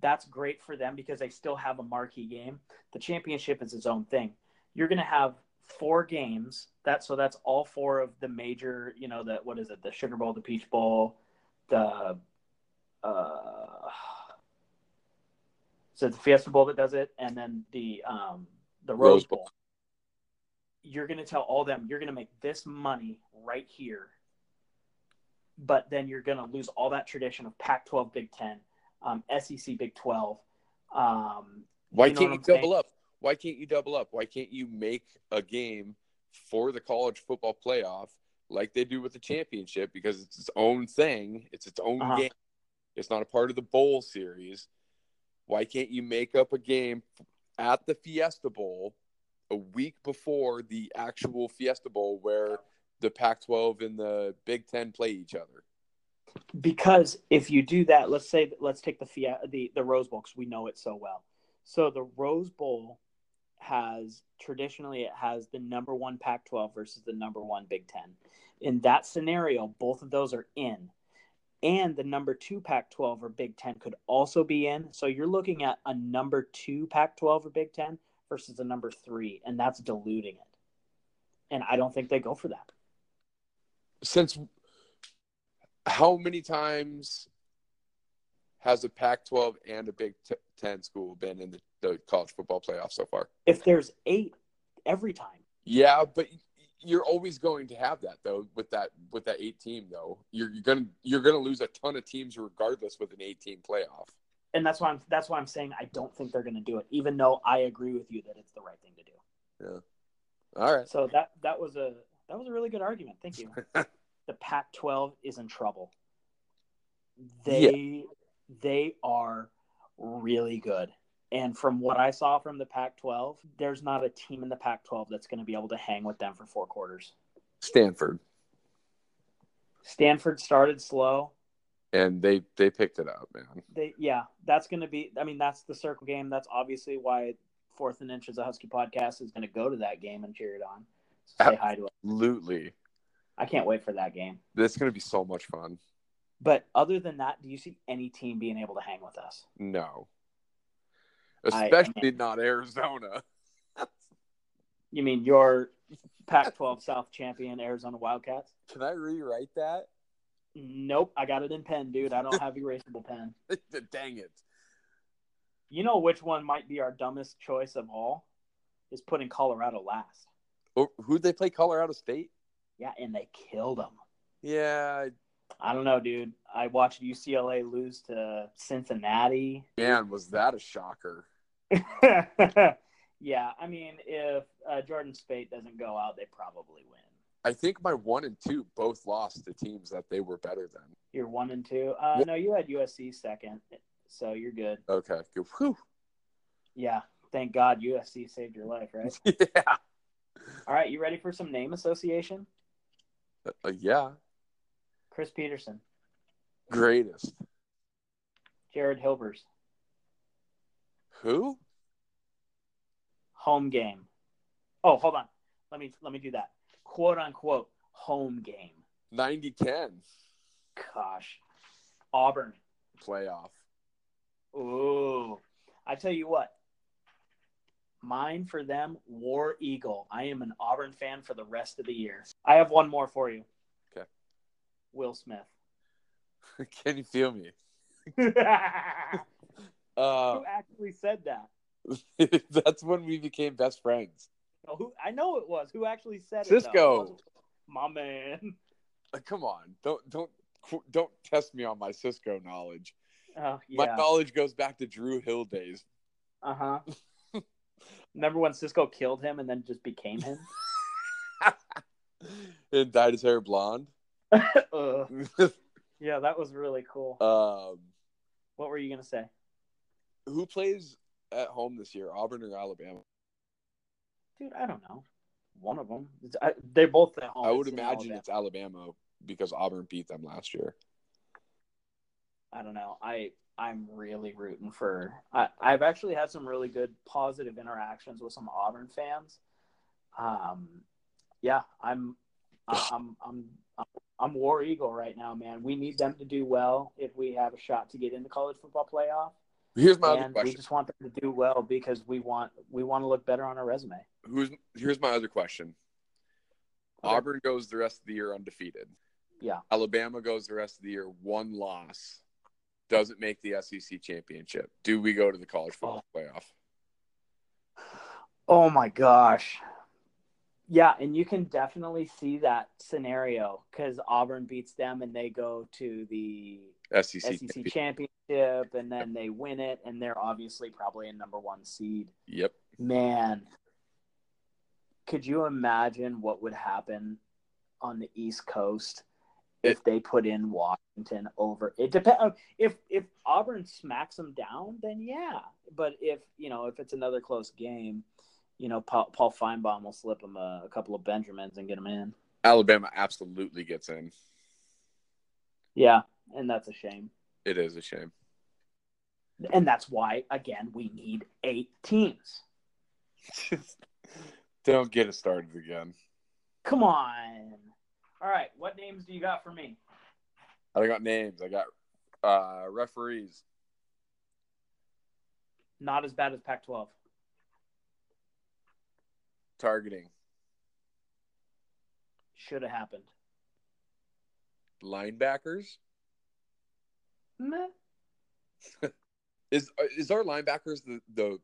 that's great for them because they still have a marquee game. The championship is its own thing. You're going to have four games. That so that's all four of the major, you know, that what is it? The Sugar Bowl, the Peach Bowl, the uh so the Fiesta Bowl that does it and then the um the Rose, Rose Bowl. Bowl. You're going to tell all them you're going to make this money right here. But then you're going to lose all that tradition of Pac-12, Big 10, um, SEC, Big 12. Um, Why You know can't you saying? double up? Why can't you double up? Why can't you make a game for the college football playoff like they do with the championship because it's its own thing, it's its own Uh-huh. game. It's not a part of the bowl series. Why can't you make up a game at the Fiesta Bowl a week before the actual Fiesta Bowl where the Pac-12 and the Big 10 play each other? because if you do that, let's say let's take the Fia- the the Rose Bowl because we know it so well. So the Rose Bowl has traditionally it has the number one Pac-12 versus the number one Big Ten. In that scenario, both of those are in, and the number two Pac-12 or Big Ten could also be in. So you're looking at a number two Pac-12 or Big Ten versus a number three, and that's diluting it. And I don't think they go for that. since how many times has a Pac-12 and a Big Ten school been in the, the college football playoff so far? If there's eight every time. Yeah, but you're always going to have that though with that with that eight team though. You're, you're gonna you're gonna lose a ton of teams regardless with an eight team playoff. and that's why I'm that's why I'm saying I don't think they're going to do it, even though I agree with you that it's the right thing to do. Yeah. All right. So that that was a that was a really good argument. Thank you. [laughs] the Pac-12 is in trouble. They they are really good, and from what I saw from the Pac-12, there's not a team in the Pac-12 that's going to be able to hang with them for four quarters. Stanford. Stanford started slow. And they they picked it up, man. They yeah, that's going to be. I mean, that's the circle game. That's obviously why Fourth and Inches a Husky podcast is going to go to that game and cheer it on. Say hi to. Absolutely. I can't wait for that game. This is gonna be so much fun. But other than that, do you see any team being able to hang with us? No. I- Especially not Arizona. [laughs] You mean your Pac-12 South champion Arizona Wildcats? Can I rewrite that? Nope, I got it in pen, dude. I don't have erasable pen. [laughs] Dang it. You know which one might be our dumbest choice of all? Is putting Colorado last. Oh, who'd they play? Colorado State? Yeah, and they killed them. Yeah, I don't know, dude. I watched UCLA lose to Cincinnati. man, was that a shocker? [laughs] yeah, I mean, if uh, Jordan Speight doesn't go out, they probably win. I think my one and two both lost to teams that they were better than. You're one and two. Uh, Yep. no, you had USC second, so you're good. Okay, good. Whew. Yeah, thank God USC saved your life, right? [laughs] yeah. All right, you ready for some name association? Uh, yeah. Chris Petersen, Greatest. Jared Hilbers, Who? home game. Oh, hold on. Let me let me do that. Quote unquote home game. 90 10 Gosh, Auburn. playoff. Ooh, I tell you what. Mine for them, War Eagle. I am an Auburn fan for the rest of the year. I have one more for you. Will Smith. [laughs] Can you feel me? [laughs] Who Uh, actually said that? [laughs] that's when we became best friends. Oh, who I know it was. Who actually said it? Sisqo. My man. Uh, come on, don't don't don't test me on my Sisqo knowledge. Oh My knowledge goes back to Dru Hill days. Uh huh. Remember when Sisqo killed him and then just became him? and dyed his hair blonde. Ugh. [laughs] Yeah, that was really cool. um, What were you gonna say? who plays at home this year, Auburn or Alabama? Dude, I don't know. One of them. It's, I, they're both at home. I would It's imagine Alabama. it's Alabama because Auburn beat them last year. I don't know. I I'm really rooting for. I, I've actually had some really good positive interactions with some Auburn fans. Um, yeah, I'm [sighs] I'm I'm I'm War Eagle right now, man. We need them to do well if we have a shot to get in the college football playoff. Here's my and other question. we just want them to do well because we want we want to look better on our resume. Who's here's my other question. Okay. Auburn goes the rest of the year undefeated. Yeah. Alabama goes the rest of the year one loss. Doesn't make the SEC championship. Do we go to the college football oh. playoff? Oh my gosh. Yeah, and you can definitely see that scenario because Auburn beats them and they go to the SEC. SEC champion- championship and then they win it and they're obviously probably a number one seed. Yep. Man, could you imagine what would happen on the East Coast if they put in Washington over? It depends. Um, if if Auburn smacks them down, then yeah. But if you know if it's another close game, you know Paul, Paul Finebaum will slip them a, a couple of Benjamins and get them in. Alabama absolutely gets in. Yeah, and that's a shame. It is a shame. And that's why again we need eight teams. [laughs] Don't get it started again. Come on. All right, what names do you got for me? I got names. I got uh, referees. Not as bad as Pac-12. Targeting. Should have happened. Linebackers. Meh. [laughs] Is is our linebackers the, the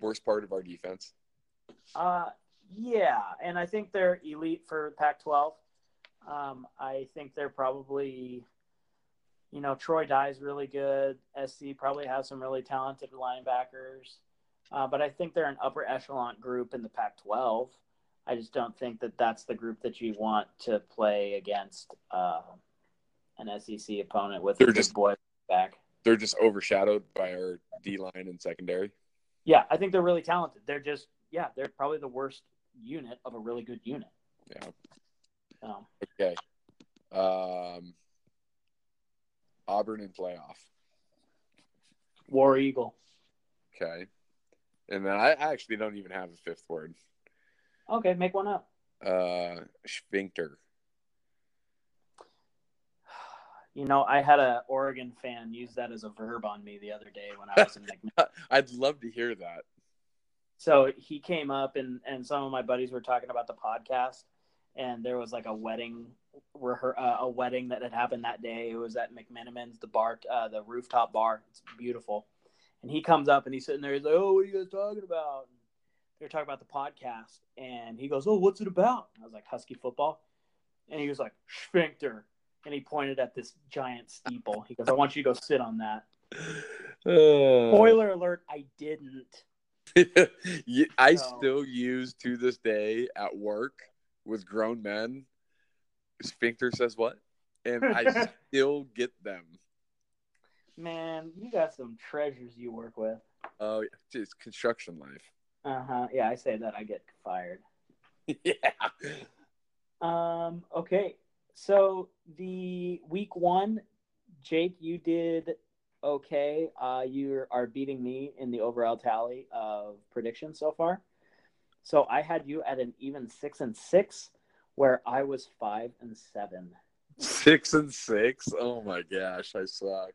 worst part of our defense? Uh, yeah, and I think they're elite for Pac-12. Um, I think they're probably, you know, Troy Dye's really good. SC probably has some really talented linebackers, uh, but I think they're an upper echelon group in the Pac-12. I just don't think that that's the group that you want to play against uh, an SEC opponent with They're just- boy back. They're just overshadowed by our D line and secondary. Yeah, I think they're really talented. They're just yeah, they're probably the worst unit of a really good unit. Yeah. Um, Okay. Um, Auburn in playoff. War Eagle. Okay. And then I I actually don't even have a fifth word. Okay, make one up. Uh, sphincter. You know, I had a Oregon fan use that as a verb on me the other day when I was in [laughs] McMinn. I'd love to hear that. So he came up and and some of my buddies were talking about the podcast, and there was like a wedding, rehe- uh, a wedding that had happened that day. It was at McMenamins, the bar, uh, the rooftop bar. It's beautiful. And he comes up and he's sitting there. He's like, "Oh, what are you guys talking about?" And they're talking about the podcast, and he goes, "Oh, what's it about?" I was like, "Husky football," and he was like, "Sphincter," and he pointed at this giant steeple. He goes, "I want you to go sit on that." Uh, [sighs] Spoiler alert: I didn't. [laughs] I So- still use to this day at work with grown men. Sphincter says what? And I [laughs] still get them. Man, you got some treasures you work with. Oh, it's construction life. Uh huh. Yeah, I say that I get fired. [laughs] yeah. Um. Okay. So the week one, Jake, you did okay. Uh, you are beating me in the overall tally of predictions so far. So I had you at an even six and six, where I was five and seven. Six and six. Oh my gosh, I suck.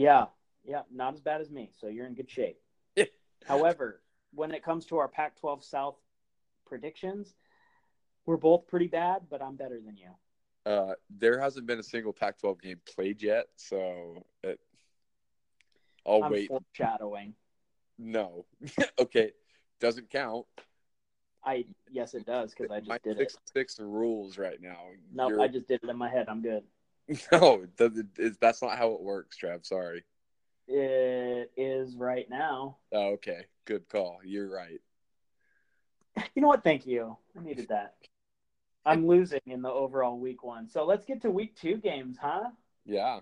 Yeah, yeah, not as bad as me. So you're in good shape. [laughs] However, when it comes to our Pac-12 South predictions, we're both pretty bad, but I'm better than you. Uh, there hasn't been a single Pac-12 game played yet, so it, I'll I'm wait. foreshadowing. No, [laughs] okay, doesn't count. I yes, it does because I My just did six it. six rules right now. No, You're- I just did it in my head. I'm good. [laughs] no, doesn't- it's, that's not how it works, Trav. Sorry. It is right now. Oh, okay, good call. You're right. You know what? Thank you. I needed that. I'm losing in the overall week one. So let's get to week two games, huh? Yeah.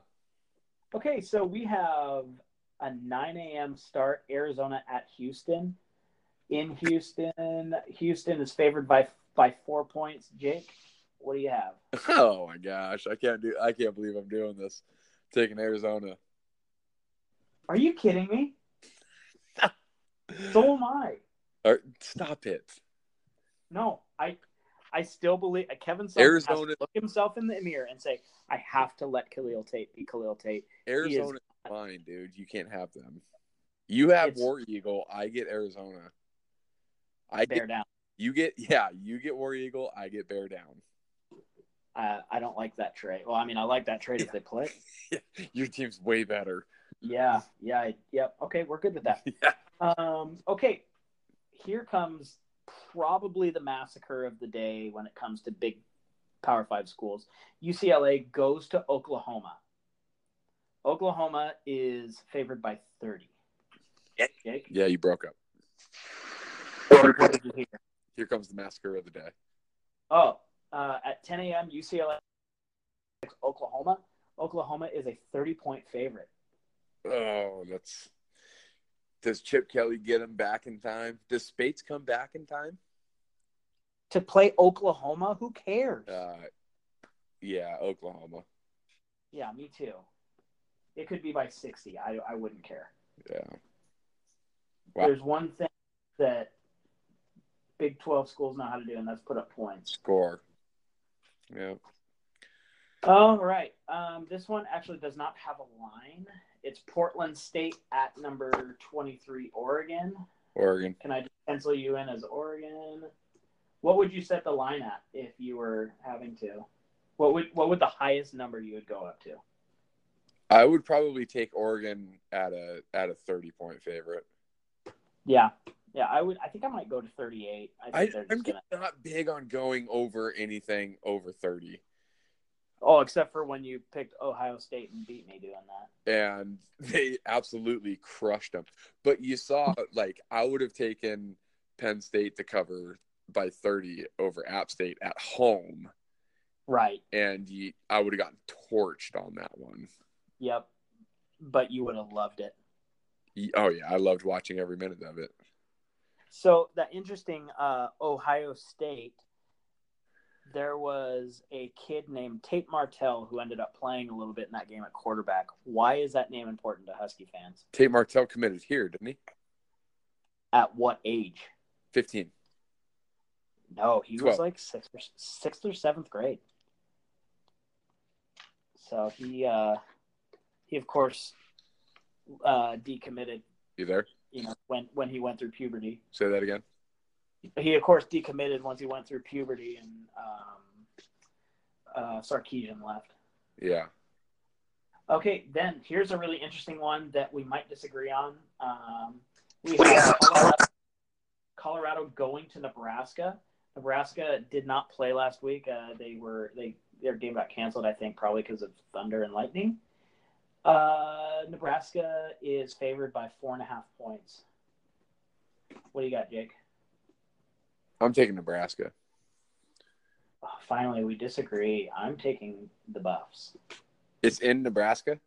Okay, so we have a 9 a.m. start, Arizona at Houston. In Houston, Houston is favored by by four points. Jake, what do you have? [laughs] Oh my gosh, I can't do. I can't believe I'm doing this. Taking Arizona. Are you kidding me? [laughs] so am I. Or, stop it. No, I I still believe uh, Kevin Arizona- Arizona look himself in the mirror and say, I have to let Khalil Tate be Khalil Tate. Arizona's fine, dude. You can't have them. You have It's- War Eagle. I get Arizona. I Bear get down. you get yeah. You get War Eagle. I get Bear down. Uh, I don't like that trade. Well, I mean, I like that trade if they play. [laughs] Your team's way better. Yeah, yeah, I- yep. Okay, we're good with that. [laughs] Yeah. Um, okay, here comes probably the massacre of the day when it comes to big Power Five schools. UCLA goes to Oklahoma. Oklahoma is favored by 30. Jake, Yeah, you broke up. what did you hear? Here comes the massacre of the day. Oh, uh, at 10 a.m., UCLA, Oklahoma. Oklahoma is a 30 point favorite. Oh, that's. Does Chip Kelly get him back in time? Does Spates come back in time? To play Oklahoma, who cares? Uh, yeah, Oklahoma. Yeah, me too. It could be by 60. I, I wouldn't care. Yeah. Wow. There's one thing that Big 12 schools know how to do, and that's put up points. Score. Yeah. All right. Um, this one actually does not have a line. It's Portland State at number 23, Oregon. Oregon. Can I just pencil you in as Oregon? What would you set the line at if you were having to? What would what would the highest number you would go up to? I would probably take Oregon at a at a thirty point favorite. Yeah, yeah. I would. I think I might go to 38. I I, think they're I'm just gonna. not big on going over anything over thirty, Oh, except for when you picked Ohio State and beat me doing that. and they absolutely crushed them. But you saw, like, I would have taken Penn State to cover by thirty over App State at home, Right. and you, I would have gotten torched on that one. Yep. But you would have loved it. Oh yeah, I loved watching every minute of it. So that interesting uh, Ohio State, there was a kid named Tate Martell who ended up playing a little bit in that game at quarterback. Why is that name important to Husky fans? Tate Martell committed here, didn't he? At what age? Fifteen. No, he was like sixth or sixth or seventh grade. So he uh, he of course uh, decommitted. You there? You know when when he went through puberty. Say that again. he of course decommitted once he went through puberty and um, uh, Sarkisian left. Yeah. Okay, then here's a really interesting one that we might disagree on. Um, we have Colorado, Colorado going to Nebraska. Nebraska did not play last week. Uh, they were they their game got canceled. I think probably because of thunder and lightning. Uh, Nebraska is favored by four and a half points. What do you got, Jake? I'm taking Nebraska. Oh, finally, we disagree. I'm taking the Buffs. It's in Nebraska.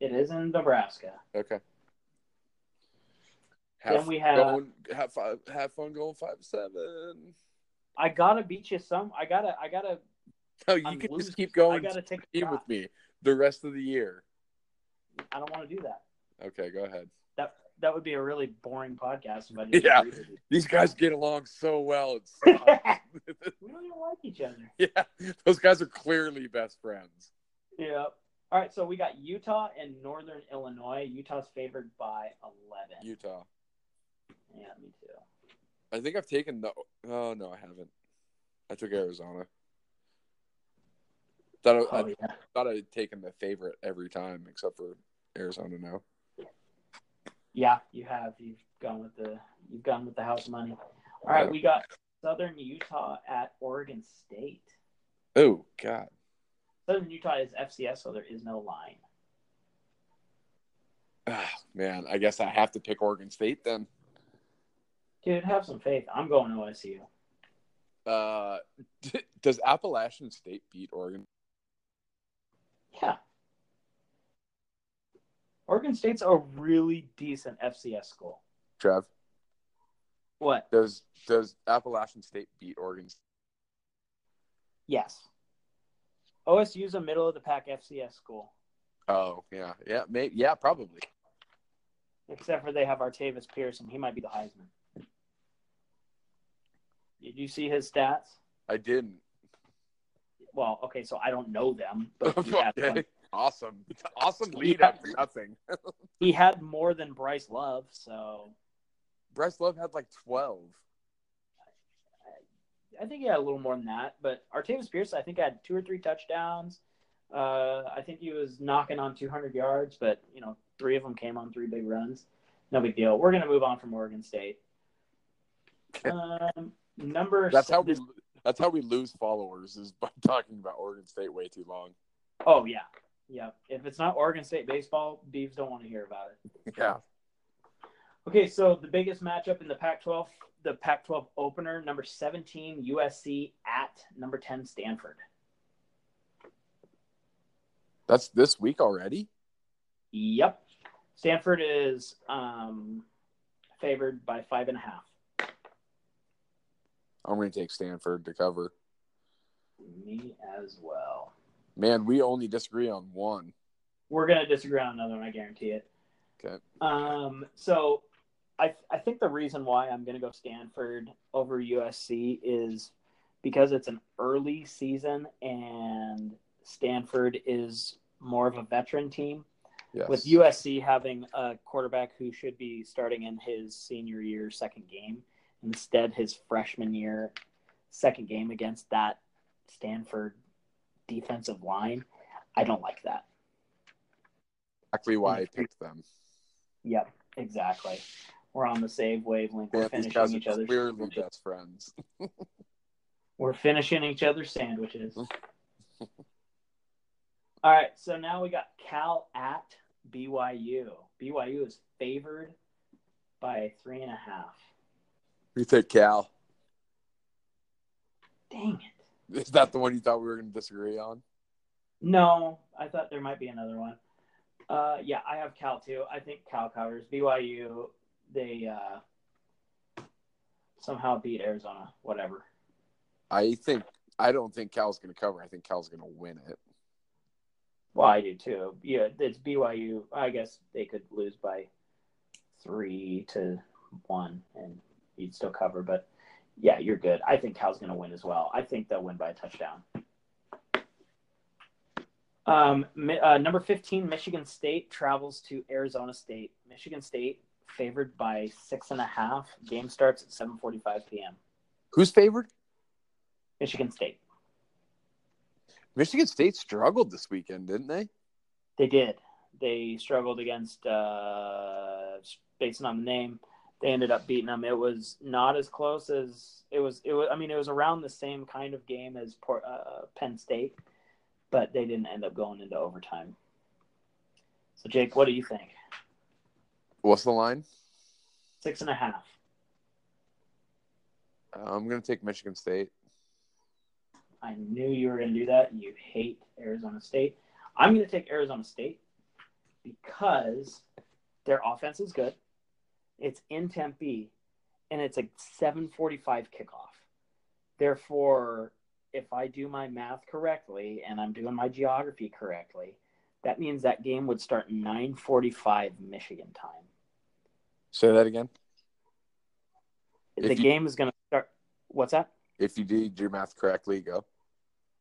It is in Nebraska. Okay. Then we have- going, have five, have fun going five seven. I gotta beat you some. I gotta. I gotta. No, you I'm can losing. just keep going. I gotta take a with me the rest of the year. I don't want to do that. Okay, go ahead. That that would be a really boring podcast if I. Yeah. agree with you. These guys get along so well. It's [laughs] we don't even like each other. [laughs] yeah, those guys are clearly best friends. Yeah. All right. So we got Utah and Northern Illinois. Utah's favored by eleven. Utah. Yeah, me too. I think I've taken the. Oh no, I haven't. I took Arizona. Thought I, Oh I yeah. thought I'd taken the favorite every time except for Arizona now. Yeah, you have. You've gone with the. You've gone with the house money. All right. Yeah. We got Southern Utah at Oregon State. Oh God. Southern Utah is FCS, so there is no line. Ah, man, I guess I have to pick Oregon State then. Dude, have some faith. I'm going to OSU. Uh, [laughs] does Appalachian State beat Oregon? Yeah. Oregon State's a really decent FCS school. Trev, What? does does Appalachian State beat Oregon? State? Yes. OSU's a middle of the pack FCS school. Oh yeah, yeah, maybe, yeah, probably. Except for they have Artavis Pearson. He might be the Heisman. Did you see his stats? I didn't. Well, okay, so I don't know them, but [laughs] okay. Awesome, awesome lead had- up to nothing. [laughs] he had more than Bryce Love, so Bryce Love had like twelve. I think he had a little more than that. But Artavis Pierce, I think, had two or three touchdowns. Uh, I think he was knocking on 200 yards, but you know, three of them came on three big runs. No big deal. We're gonna move on from Oregon State. [laughs] Um, number That's how this- we. That's how we lose followers is by [laughs] talking about Oregon State way too long. Oh yeah, yeah. If it's not Oregon State baseball, Beavs don't want to hear about it. Yeah. Okay, so the biggest matchup in the Pac-12, the Pac-12 opener, number 17 USC at number 10 Stanford. That's this week already. Yep, Stanford is um, favored by five and a half. I'm going to take Stanford to cover. Me as well. Man, we only disagree on one. We're gonna disagree on another one. I guarantee it. Okay. Um, so I I think the reason why I'm gonna go Stanford over USC is because it's an early season and Stanford is more of a veteran team. Yes. With USC having a quarterback who should be starting in his senior year second game, instead his freshman year second game against that Stanford defensive line, I don't like that. exactly why I picked them. Yep, exactly. We're on the same wavelength. We're these finishing each other's clearly sandwiches. best friends. [laughs] We're finishing each other's sandwiches. [laughs] All right, so now we got Cal at BYU. BYU is favored by three and a half. You take Cal. Dang it. Is that the one you thought we were going to disagree on? No, I thought there might be another one. Uh, yeah, I have Cal too. I think Cal covers. BYU, they uh, somehow beat Arizona. Whatever. I think I don't think Cal's going to cover. I think Cal's going to win it. Well, I do too. Yeah, it's BYU. I guess they could lose by three to one, and you'd still cover. But yeah, you're good. I think Cal's going to win as well. I think they'll win by a touchdown. Um, uh, number 15, Michigan State travels to Arizona State. Michigan State favored by six and a half. Game starts at 7:45 p.m. Who's favored? Michigan State. Michigan State struggled this weekend, didn't they? They did. They struggled against, uh, based on the name, they ended up beating them. It was not as close as it was. It was. I mean, it was around the same kind of game as Port, uh, Penn State, but they didn't end up going into overtime. So, Jake, what do you think? What's the line? Six and a half. Uh, I'm going to take Michigan State. I knew you were going to do that. You hate Arizona State. I'm going to take Arizona State because their offense is good. It's in Tempe, and it's a 7:45 kickoff. Therefore, if I do my math correctly and I'm doing my geography correctly, that means that game would start 9:45 Michigan time. Say that again. the you- game is going to start. What's that? If you did your math correctly, go.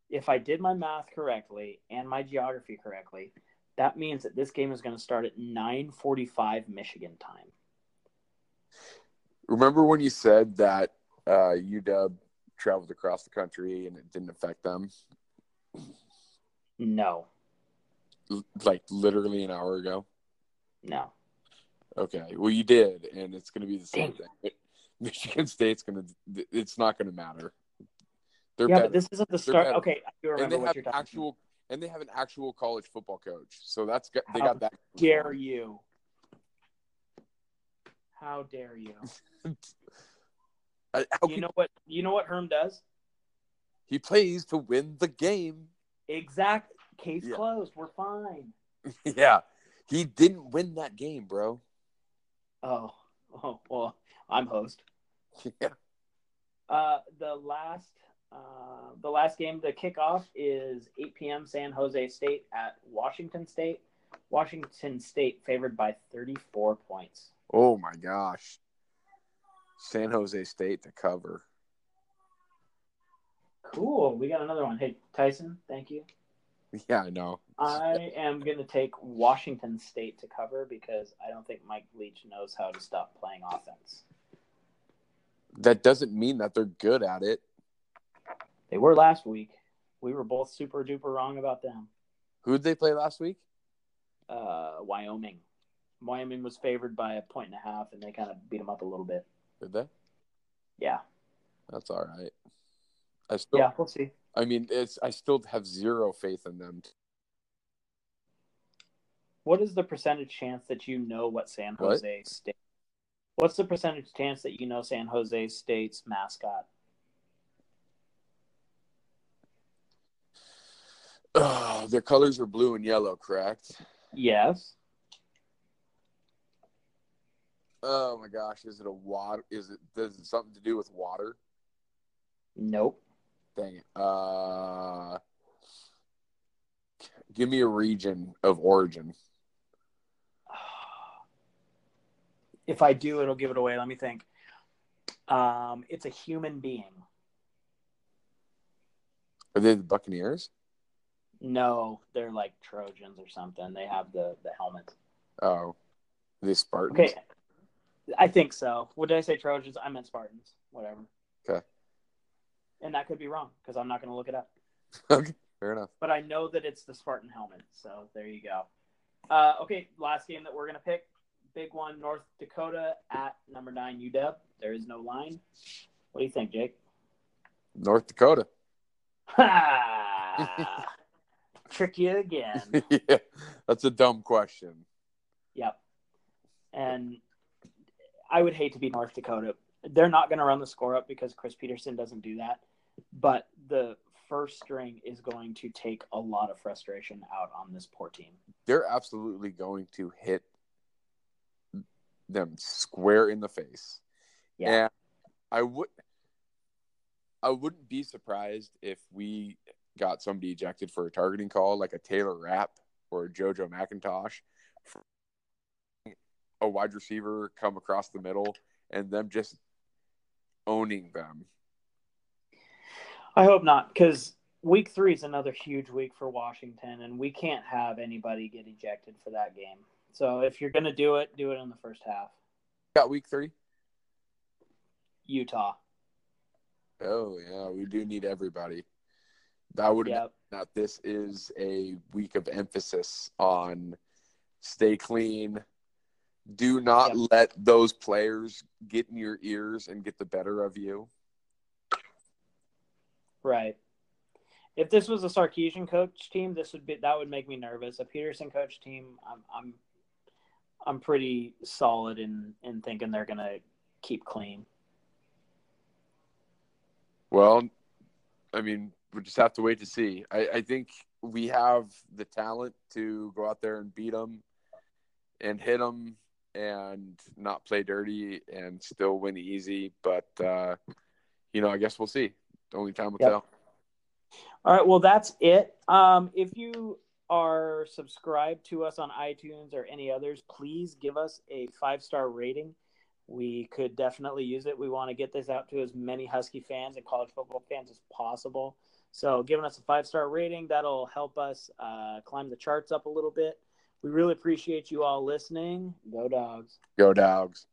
if I did my math correctly and my geography correctly, that means that this game is going to start at 9:45 Michigan time. Remember when you said that uh, UW traveled across the country and it didn't affect them? No, L- like literally an hour ago. no. Okay. Well, you did, and it's going to be the same Dang. thing. [laughs] Michigan State's going to. It's not going to matter. They're yeah, better. but this isn't the start. better. Okay, I do and remember they what have you're talking actual, and they have an actual college football coach. So that's got, they How got that. about. Dare you? How dare you? I- [laughs] how You can- know what? You know what Herm does? he plays to win the game. Exact. Case Yeah. closed. We're fine. [laughs] yeah, he didn't win that game, bro. Oh, [laughs] oh well. I'm host. Yeah. Uh, the last uh, the last game, the kickoff is 8 p.m. San Jose State at Washington State. Washington State favored by 34 points. Oh my gosh. San Jose State to cover. Cool. We got another one. Hey, Tyson, thank you. Yeah, I know. I am going to take Washington State to cover because I don't think Mike Leach knows how to stop playing offense. That doesn't mean that they're good at it. They were last week. We were both super duper wrong about them. Who did they play last week? Uh, Wyoming. Wyoming was favored by a point and a half, and they kind of beat them up a little bit. Did they? Yeah. That's all right. I still, Yeah, we'll see. I mean, it's I still have zero faith in them. What is the percentage chance that you know what San What? Jose State? What's the percentage chance that you know San Jose State's mascot? [sighs] Their colors are blue and yellow, correct? Yes. Oh my gosh, is it a water? Is it does it something to do with water? Nope. Dang it. Uh, give me a region of origin. [sighs] If I do, it'll give it away. Let me think. Um, it's a human being. Are they the Buccaneers? No, they're like Trojans or something. They have the the helmet. Oh, they Spartans? Okay, I think so. What did I say? Trojans? I meant Spartans. Whatever. Okay. And that could be wrong because I'm not going to look it up. [laughs] okay, fair enough. But I know that it's the Spartan helmet. So there you go. Uh, okay, last game that we're going to pick. Big one, North Dakota at number nine UW. There is no line. What do you think, Jake? North Dakota. [laughs] Ha! Trick you again. [laughs] yeah, that's a dumb question. Yep. And I would hate to be North Dakota. They're not going to run the score up because Chris Petersen doesn't do that. But the first string is going to take a lot of frustration out on this poor team. They're absolutely going to hit them square in the face. Yeah. And I would I wouldn't be surprised if we got somebody ejected for a targeting call like a Taylor Rapp or a Jojo McIntosh. A wide receiver come across the middle and them just owning them. I hope not because week three is another huge week for Washington, and we can't have anybody get ejected for that game. So if you're going to do it, do it in the first half. Got week three? Utah. Oh yeah, we do need everybody. That would Yep. that this is a week of emphasis on stay clean. Do not Yep. let those players get in your ears and get the better of you. Right. If this was a Sarkisian coach team, this would be that would make me nervous. A Petersen coach team, I'm I'm I'm pretty solid in in thinking they're gonna keep clean. Well, I mean, we just have to wait to see. I, I think we have the talent to go out there and beat them and hit them and not play dirty and still win easy. But, uh, you know, I guess we'll see. Only time will Yep. tell. All right, well that's it. Um, if you are subscribed to us on iTunes or any others, please give us a five star rating. We could definitely use it. We want to get this out to as many Husky fans and college football fans as possible. So, giving us a five star rating that'll help us uh, climb the charts up a little bit. We really appreciate you all listening. Go dogs. Go, dogs.